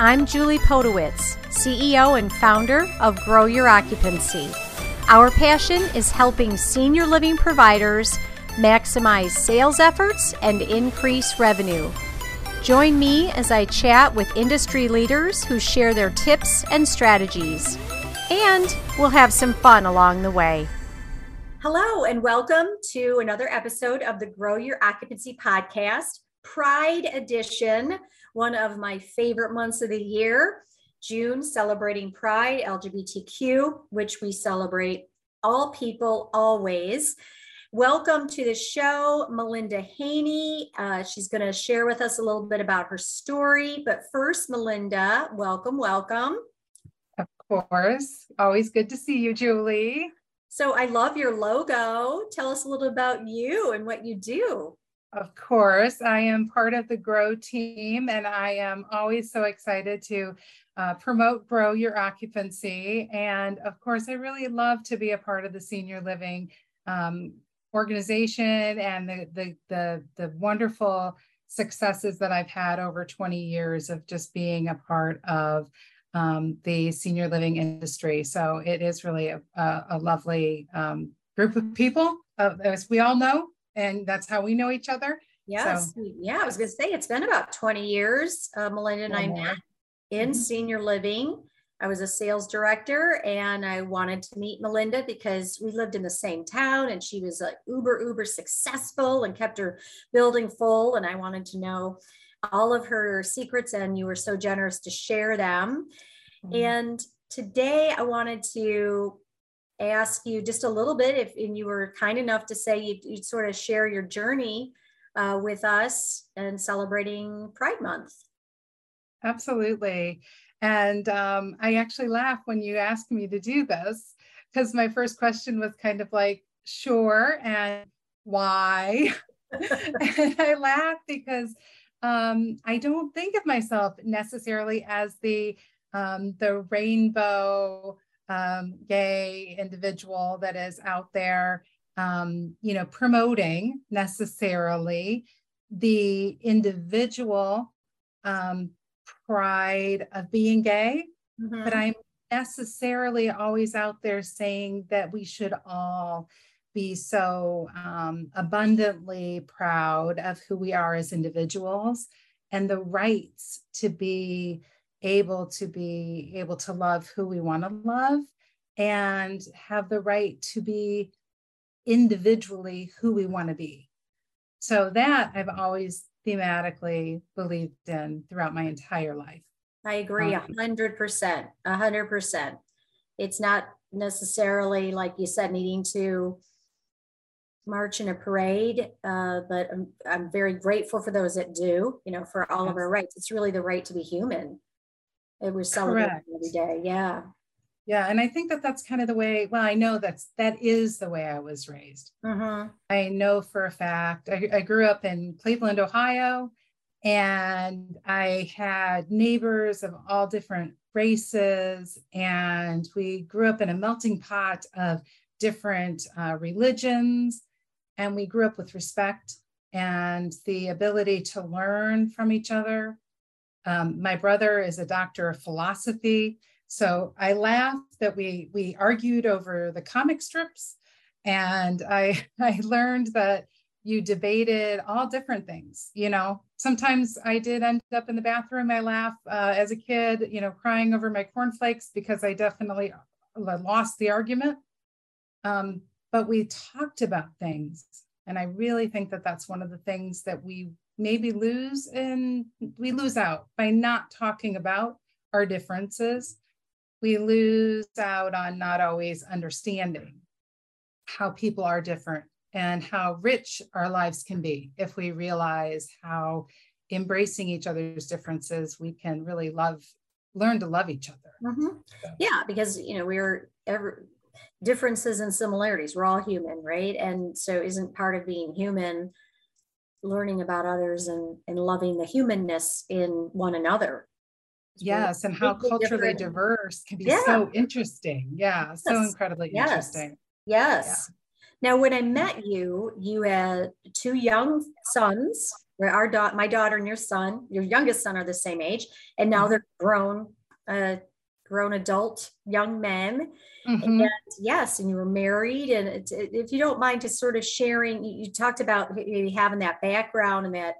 I'm Julie Podewitz, CEO and founder of Grow Your Occupancy. Our passion is helping senior living providers maximize sales efforts and increase revenue. Join me as I chat with industry leaders who share their tips and strategies. And we'll have some fun along the way. Hello, and welcome to another episode of the Grow Your Occupancy podcast, Pride Edition, one of my favorite months of the year. June, celebrating Pride, LGBTQ, which we celebrate all people always. Welcome to the show, Melinda Haney. Uh, she's going to share with us a little bit about her story. But first, Melinda, welcome, welcome. Of course. Always good to see you, Julie. So I love your logo. Tell us a little about you and what you do. Of course, I am part of the Grow team, and I am always so excited to uh, promote Grow Your Occupancy. And of course, I really love to be a part of the senior living um, organization and the, the the the wonderful successes that I've had over 20 years of just being a part of um, the senior living industry. So it is really a, a, a lovely um, group of people, uh, as we all know, and that's how we know each other. Yes, so, yeah. I was going to say it's been about 20 years. Uh, Melinda and I met in mm-hmm. senior living. I was a sales director and I wanted to meet Melinda because we lived in the same town and she was like uber, uber successful and kept her building full. And I wanted to know all of her secrets and you were so generous to share them. Mm-hmm. And today I wanted to ask you just a little bit if and you were kind enough to say you'd, you'd sort of share your journey uh, with us and celebrating Pride Month. Absolutely. And um, I actually laugh when you ask me to do this because my first question was kind of like, sure, and why? and I laugh because um, I don't think of myself necessarily as the um, the rainbow um, gay individual that is out there, um, you know, promoting necessarily the individual um, pride of being gay, mm-hmm. but I'm necessarily always out there saying that we should all be so um, abundantly proud of who we are as individuals and the rights to be able to be able to love who we want to love and have the right to be individually who we want to be. So that I've always thematically believed in throughout my entire life. I agree a hundred percent, a hundred percent. It's not necessarily like you said, needing to march in a parade, uh, but I'm, I'm very grateful for those that do, you know, for all yes. of our rights. It's really the right to be human. It was celebrated every day. Yeah. Yeah, and I think that that's kind of the way. Well, I know that's that is the way I was raised. Mm-hmm. I know for a fact. I, I grew up in Cleveland, Ohio, and I had neighbors of all different races, and we grew up in a melting pot of different uh, religions, and we grew up with respect and the ability to learn from each other. Um, my brother is a doctor of philosophy so I laughed that we we argued over the comic strips, and I I learned that you debated all different things. You know, sometimes I did end up in the bathroom. I laugh uh, as a kid, you know, crying over my cornflakes because I definitely uh, lost the argument. Um, but we talked about things, and I really think that that's one of the things that we maybe lose and we lose out by not talking about our differences. We lose out on not always understanding how people are different and how rich our lives can be. If we realize how embracing each other's differences we can really love learn to love each other. Mm-hmm. yeah. Because you know we're ever differences and similarities we're all human right? And so isn't part of being human learning about others and and loving the humanness in one another yes and how culturally different. diverse can be yeah. so interesting yeah yes. so incredibly yes. interesting yes yeah. now when i met you you had two young sons where our daughter, my daughter and your son, your youngest son are the same age, and now mm-hmm. they're grown, uh, grown adult young men. Mm-hmm. And yes, and you were married. And it, it, if you don't mind just sort of sharing, you, you talked about maybe having that background and that,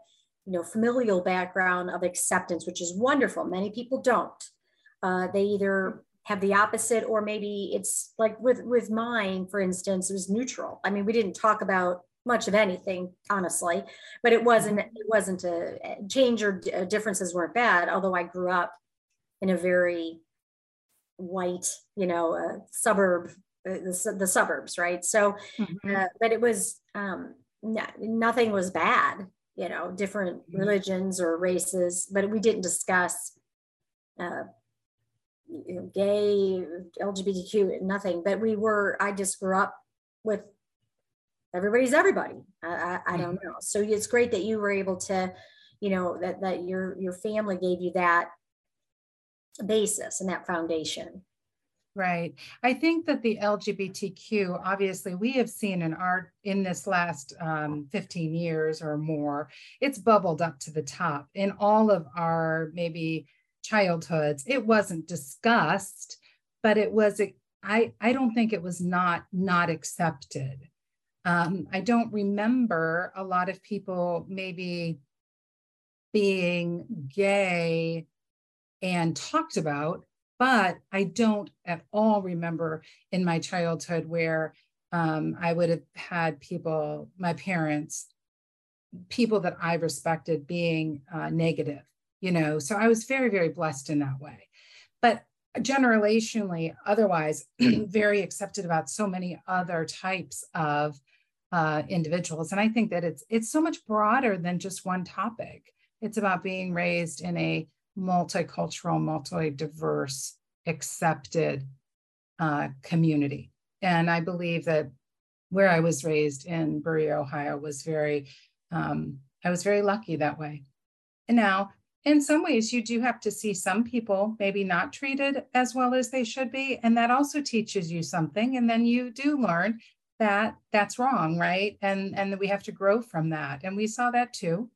you know, familial background of acceptance, which is wonderful. Many people don't. Uh, they either have the opposite or maybe it's like with with mine for instance it was neutral i mean we didn't talk about much of anything honestly but it wasn't it wasn't a change or differences weren't bad although i grew up in a very white you know uh, suburb uh, the, the, suburbs right so mm-hmm. uh, but it was um, nothing was bad you know different mm-hmm. religions or races but we didn't discuss uh, you know, gay, LGBTQ, nothing. But we were, I just grew up with everybody's everybody. I, I, I don't mm-hmm. know. So it's great that you were able to, you know, that, that your, your family gave you that basis and that foundation. Right. I think that the LGBTQ, obviously, we have seen in art in this last um, 15 years or more, it's bubbled up to the top in all of our maybe childhoods. It wasn't discussed, but it was, I, I don't think it was not, not accepted. Um, I don't remember a lot of people maybe being gay and talked about, but I don't at all remember in my childhood where um, I would have had people, my parents, people that I respected being uh, negative you know? So i was very very blessed in that way. But generationally otherwise very accepted about so many other types of uh, individuals. And i think that it's it's so much broader than just one topic. It's about being raised in a multicultural multi-diverse accepted uh, community. And i believe that where i was raised in Berea ohio was very um, i was very lucky that way. And now in some ways you do have to see some people maybe not treated as well as they should be and that also teaches you something and then you do learn that that's wrong right? And and we have to grow from that. And we saw that too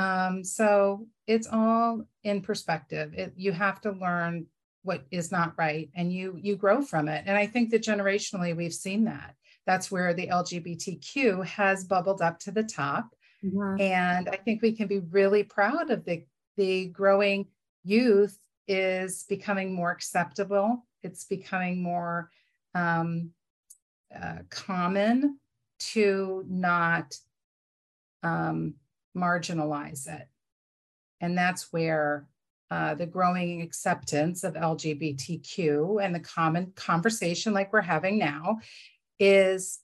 um, so it's all in perspective it, you have to learn what is not right and you you grow from it and i think that generationally we've seen that that's where the lgbtq has bubbled up to the top mm-hmm. and i think we can be really proud of the the growing youth is becoming more acceptable. It's becoming more um, uh, common to not um, marginalize it. And that's where uh, the growing acceptance of LGBTQ and the common conversation like we're having now is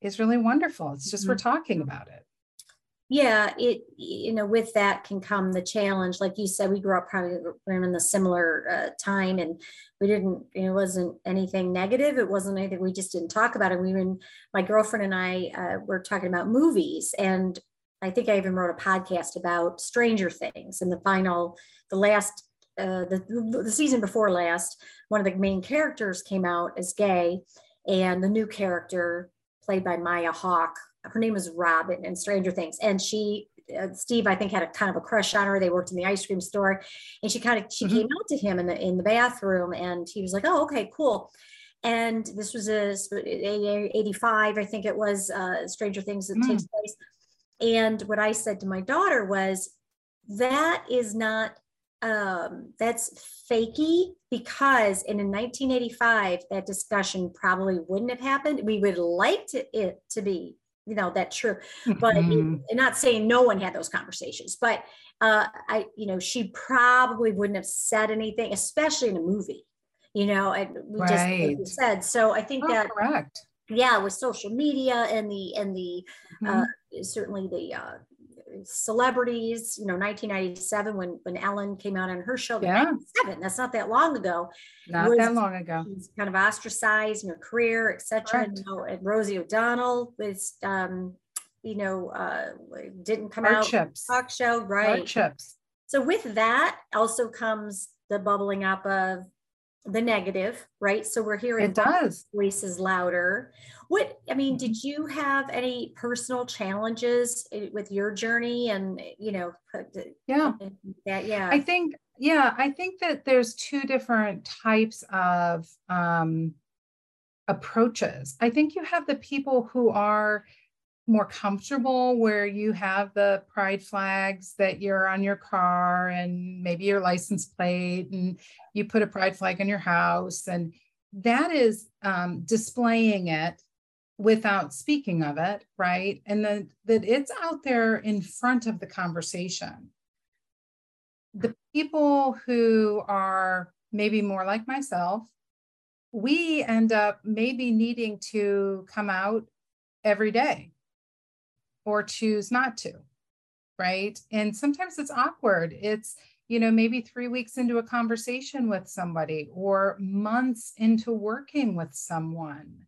is really wonderful. It's just mm-hmm. we're talking about it yeah it you know with that can come the challenge like you said we grew up probably in a similar uh, time and we didn't it wasn't anything negative it wasn't anything we just didn't talk about it we were my girlfriend and i uh, were talking about movies and i think i even wrote a podcast about stranger things and the final the last uh, the, the season before last one of the main characters came out as gay and the new character played by maya hawke her name was Robin in Stranger Things, and she uh, Steve, I think, had a kind of a crush on her. They worked in the ice cream store, and she kind of she mm-hmm. came out to him in the in the bathroom, and he was like, "Oh, okay, cool." And this was a 85, I think it was, uh, Stranger Things that mm. takes place. And what I said to my daughter was, "That is not um, that's fakey because in 1985 that discussion probably wouldn't have happened. We would like to, it to be you know that true but mm-hmm. not saying no one had those conversations but uh i you know she probably wouldn't have said anything especially in a movie you know and we right. just said so i think oh, that correct yeah with social media and the and the uh, mm-hmm. uh certainly the uh celebrities, you know, 1997 when when Ellen came out on her show. Yeah. 97, that's not that long ago. Not was, that long ago. Kind of ostracized in her career, etc. You know, and Rosie O'Donnell was, um, you know, uh, didn't come Art out chips. talk show, right? Art chips. So with that also comes the bubbling up of the negative, right? So we're hearing it does voices louder. What I mean, did mm-hmm. you have any personal challenges eh, with your journey and you know, yeah, that yeah. I think yeah, I think that there's two different types of um approaches. I think you have the people who are more comfortable where you have the pride flags that you're on your car and maybe your license plate and you put a pride flag on your house and that is um, displaying it without speaking of it right? And then that it's out there in front of the conversation. The people who are maybe more like myself we end up maybe needing to come out every day or choose not to right? And sometimes it's awkward. It's you know maybe 3 weeks into a conversation with somebody or months into working with someone.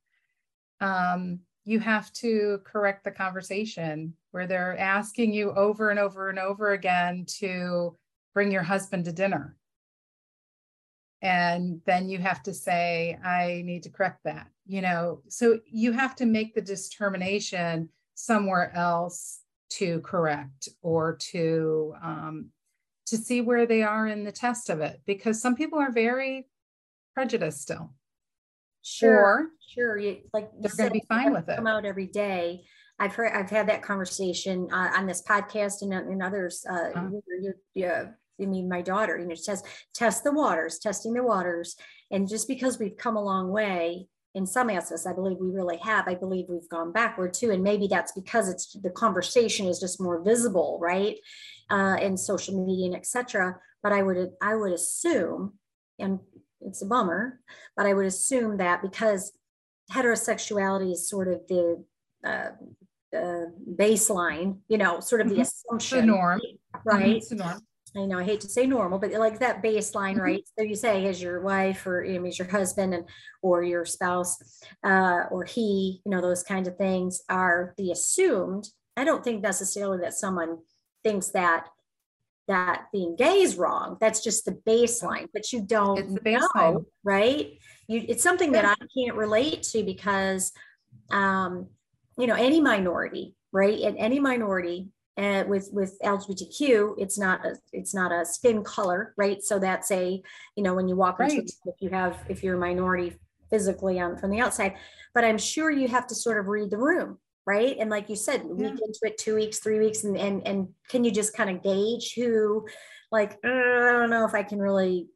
Um, you have to correct the conversation where they're asking you over and over and over again to bring your husband to dinner. And then you have to say i need to correct that you know? So you have to make the determination somewhere else to correct or to um, to see where they are in the test of it because some people are very prejudiced still. Sure or sure you, like they're going to be fine with it. come out every day. I've heard i've had that conversation uh, on this podcast and, and others uh, uh-huh. you, you, I mean, my daughter, you know, test test the waters, testing the waters, and just because we've come a long way in some aspects, I believe we really have. I believe we've gone backward too, and maybe that's because it's the conversation is just more visible, right, uh, in social media and etc. But I would I would assume, and it's a bummer, but I would assume that because heterosexuality is sort of the uh, uh, baseline, you know, sort of the mm-hmm. assumption, the norm, right? Mm-hmm. the norm. I know I hate to say normal, but like that baseline, mm-hmm. right? So you say as your wife or you know, as your husband and or your spouse uh, or he, you know, those kinds of things are the assumed. I don't think necessarily that someone thinks that that being gay is wrong. That's just the baseline, but you don't it's the baseline. know, right? You, it's something that I can't relate to because, um, you know, any minority, right? And any minority and with with lgbtq it's not a it's not a skin color right so that's a you know when you walk right. into if you have if you're a minority physically on from the outside but i'm sure you have to sort of read the room right and like you said yeah. week into it two weeks three weeks and and, and can you just kind of gauge who like uh, i don't know if i can really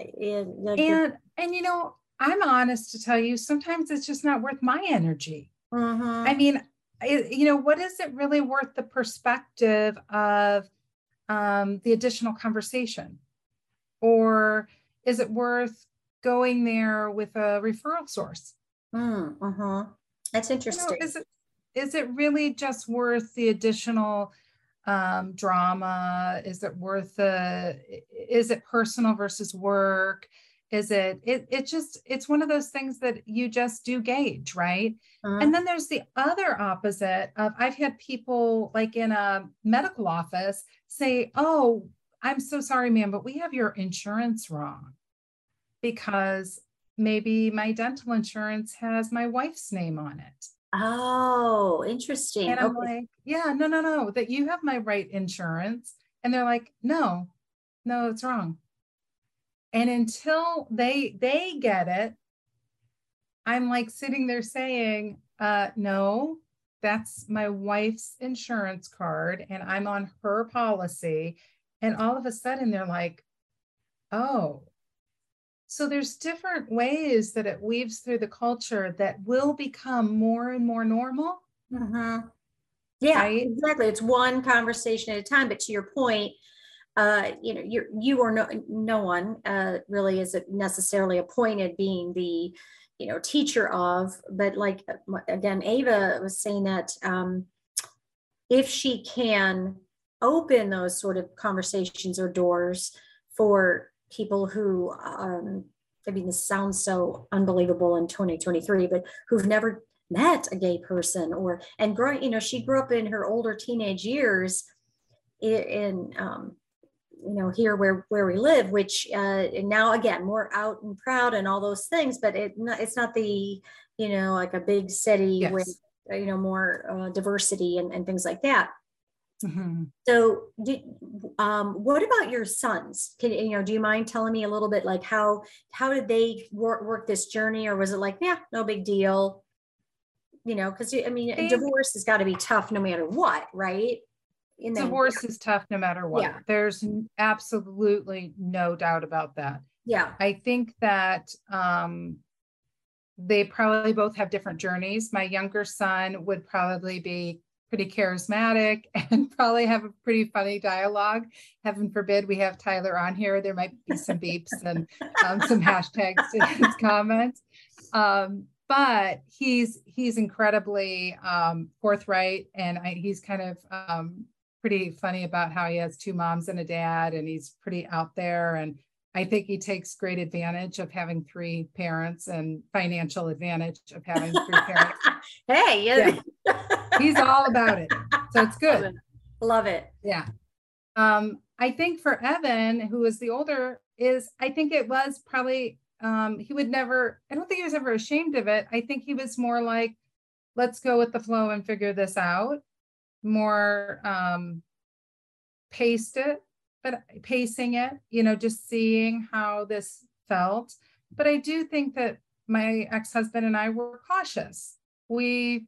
uh, and and you know i'm honest to tell you sometimes it's just not worth my energy mm-hmm. i mean you know, what is it really worth the perspective of um, the additional conversation? Or is it worth going there with a referral source? Mm, uh-huh. That's interesting. You know, is, it, is it really just worth the additional um, drama? Is it worth the, is it personal versus work? Is it it it just it's one of those things that you just do gauge right? Uh-huh. and then there's the other opposite of i've had people like in a medical office say oh i'm so sorry ma'am but we have your insurance wrong because maybe my dental insurance has my wife's name on it. Oh interesting. And i'm okay. like yeah no no no that you have my right insurance. And they're like no no it's wrong and until they they get it i'm like sitting there saying uh no that's my wife's insurance card and i'm on her policy and all of a sudden they're like oh so there's different ways that it weaves through the culture that will become more and more normal mm-hmm. yeah right? exactly it's one conversation at a time but to your point uh, you know, you you or no no one uh, really is necessarily appointed being the you know teacher of, but like uh, again, Ava was saying that um, if she can open those sort of conversations or doors for people who um, I mean, this sounds so unbelievable in 2023, but who've never met a gay person or and growing, you know, she grew up in her older teenage years in, in um, you know here where where we live which uh now again more out and proud and all those things but it it's not the you know like a big city yes. with uh, you know more uh, diversity and, and things like that mm-hmm. so did, um, what about your sons can you know do you mind telling me a little bit like how how did they work, work this journey or was it like yeah no big deal you know because i mean divorce has got to be tough no matter what right divorce is tough no matter what. Yeah. There's absolutely no doubt about that. Yeah. I think that um, they probably both have different journeys. My younger son would probably be pretty charismatic and probably have a pretty funny dialogue. Heaven forbid we have Tyler on here. There might be some beeps and um, some hashtags to his comments. Um, but he's he's incredibly um, forthright and I, he's kind of um, pretty funny about how he has two moms and a dad and he's pretty out there and I think he takes great advantage of having three parents and financial advantage of having three parents. hey, yeah. he's all about it. So it's good. Love it. Love it. Yeah. Um, I think for Evan, who is the older, is I think it was probably um, he would never, I don't think he was ever ashamed of it. I think he was more like, let's go with the flow and figure this out more um, paced it, but pacing it, you know, just seeing how this felt. But I do think that my ex husband and I were cautious. We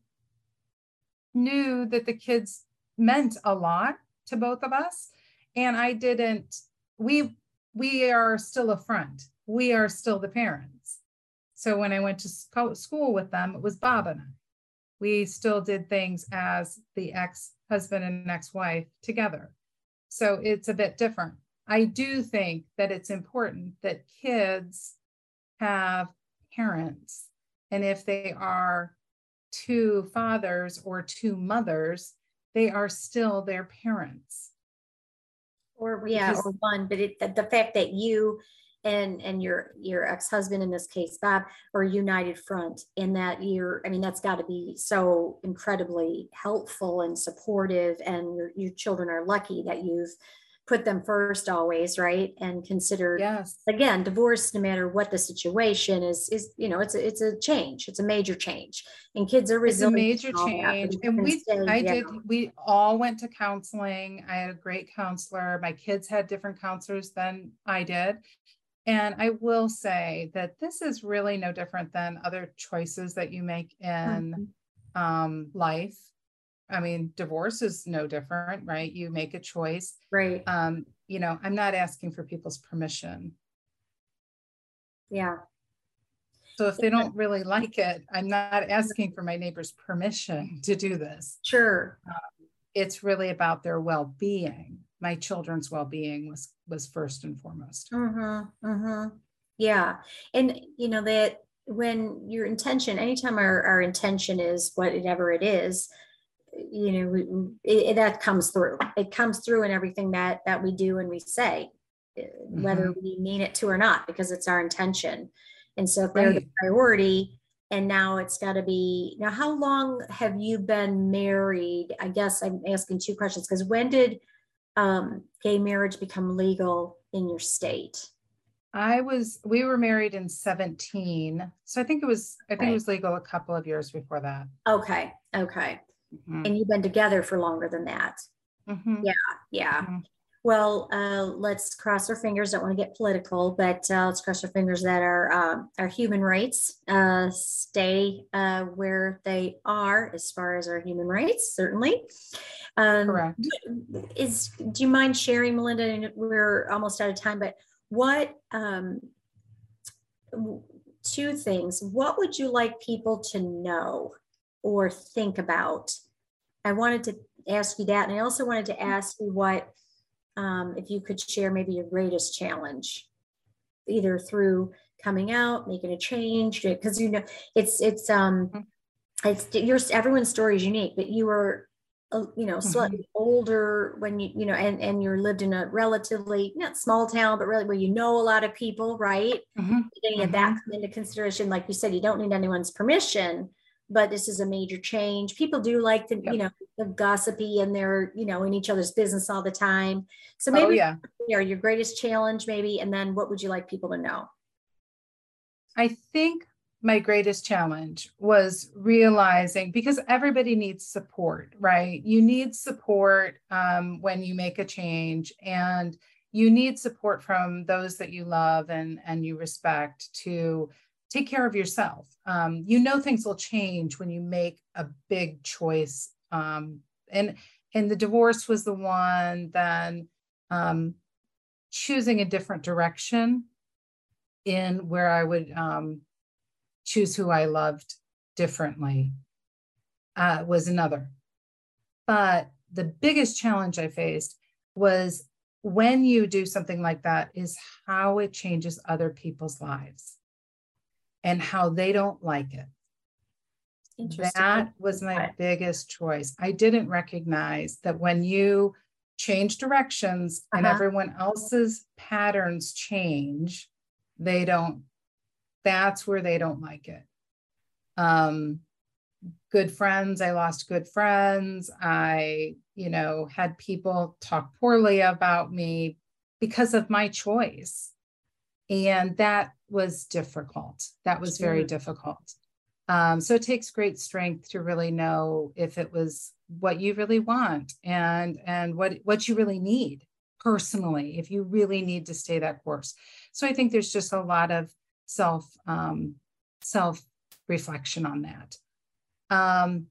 knew that the kids meant a lot to both of us. And I didn't, we, we are still a front. We are still the parents. So when I went to school with them, it was Bob and I we still did things as the ex husband and ex wife together. So it's a bit different. I do think that it's important that kids have parents. And if they are two fathers or two mothers, they are still their parents. Or, yeah, because, or one. But it, the, the fact that you and and your your ex-husband in this case bob or united front in that you're i mean that's got to be so incredibly helpful and supportive and your, your children are lucky that you've put them first always right? And consider yes. again divorce no matter what the situation is is you know it's a it's a change. It's a major change. And kids are resilient it's a major change. and we stay, i did know. we all went to counseling. I had a great counselor. My kids had different counselors than i did and I will say that this is really no different than other choices that you make in mm-hmm. um, life. I mean, divorce is no different, right? You make a choice. Right. Um, you know, I'm not asking for people's permission. Yeah. So if they don't really like it, I'm not asking for my neighbor's permission to do this. Sure. Um, it's really about their well-being my children's well-being was was first and foremost mm-hmm, mm-hmm. yeah and you know that when your intention anytime our, our intention is whatever it is you know it, it, that comes through it comes through in everything that that we do and we say uh, mm-hmm. whether we mean it to or not because it's our intention and so if they're right. the priority and now it's got to be now how long have you been married i guess i'm asking two questions because when did um, gay marriage become legal in your state? I was, we were married in 17. So I think it was, I think right. it was legal a couple of years before that. Okay. Okay. Mm-hmm. And you've been together for longer than that. Mm-hmm. Yeah. Yeah. Mm-hmm. Well, uh, let's cross our fingers. Don't want to get political, but uh, let's cross our fingers that our um, our human rights uh, stay uh, where they are as far as our human rights. Certainly, um, correct. Is do you mind sharing, Melinda? And we're almost out of time, but what um, two things? What would you like people to know or think about? I wanted to ask you that, and I also wanted to ask you what um, if you could share maybe your greatest challenge, either through coming out, making a change, because you know it's it's um mm-hmm. it's your everyone's story is unique, but you were uh, you know slightly mm-hmm. older when you you know and and you're lived in a relatively not small town but really where you know a lot of people right mm-hmm. any of that mm-hmm. come into consideration like you said you don't need anyone's permission but this is a major change. People do like the, yep. you know, the gossipy and they're, you know, in each other's business all the time. So maybe oh, yeah. you know, your greatest challenge, maybe, and then what would you like people to know? I think my greatest challenge was realizing because everybody needs support, right? You need support um, when you make a change, and you need support from those that you love and and you respect to take care of yourself. Um, you know things will change when you make a big choice, um, and and the divorce was the one. Then um, choosing a different direction in where I would um, choose who I loved differently uh, was another. But the biggest challenge I faced was when you do something like that is how it changes other people's lives and how they don't like it. That was my biggest choice. I didn't recognize that when you change directions uh-huh. and everyone else's patterns change, they don't that's where they don't like it um good friends i lost good friends i you know had people talk poorly about me because of my choice and that was difficult that was very difficult um, so it takes great strength to really know if it was what you really want and and what what you really need personally if you really need to stay that course so i think there's just a lot of self um, self reflection on that. Um,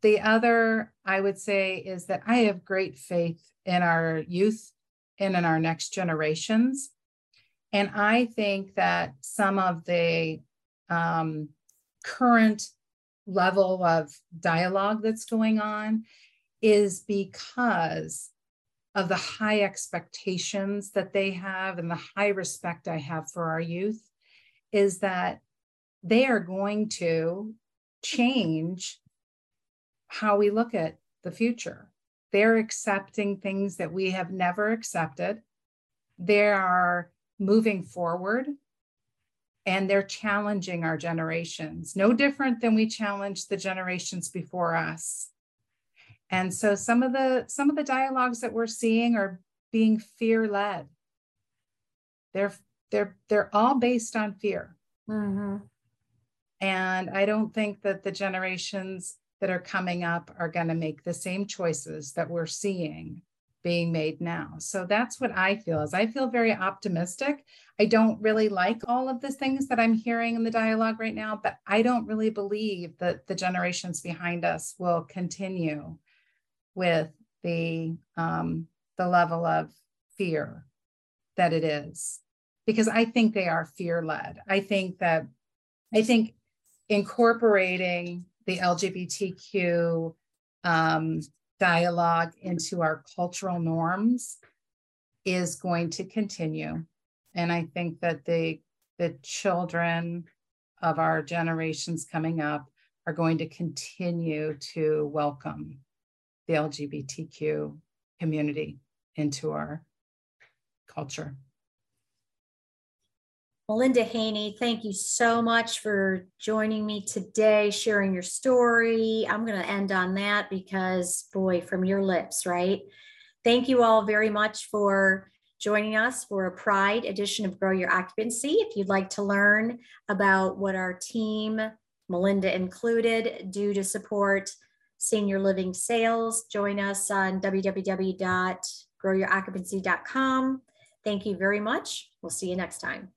the other I would say is that I have great faith in our youth and in our next generations. And I think that some of the um, current level of dialogue that's going on is because of the high expectations that they have and the high respect I have for our youth is that they are going to change how we look at the future. They're accepting things that we have never accepted. They are moving forward and they're challenging our generations, no different than we challenged the generations before us. And so some of the some of the dialogues that we're seeing are being fear led. They're they're they're all based on fear mm-hmm. and i don't think that the generations that are coming up are going to make the same choices that we're seeing being made now so that's what i feel is i feel very optimistic i don't really like all of the things that i'm hearing in the dialogue right now but i don't really believe that the generations behind us will continue with the um, the level of fear that it is because I think they are fear led. I think that, I think incorporating the LGBTQ um, dialogue into our cultural norms is going to continue. And I think that the, the children of our generations coming up are going to continue to welcome the LGBTQ community into our culture. Melinda Haney, thank you so much for joining me today, sharing your story. I'm going to end on that because, boy, from your lips, right? Thank you all very much for joining us for a Pride edition of Grow Your Occupancy. If you'd like to learn about what our team, Melinda included, do to support senior living sales, join us on www.growyouroccupancy.com. Thank you very much. We'll see you next time.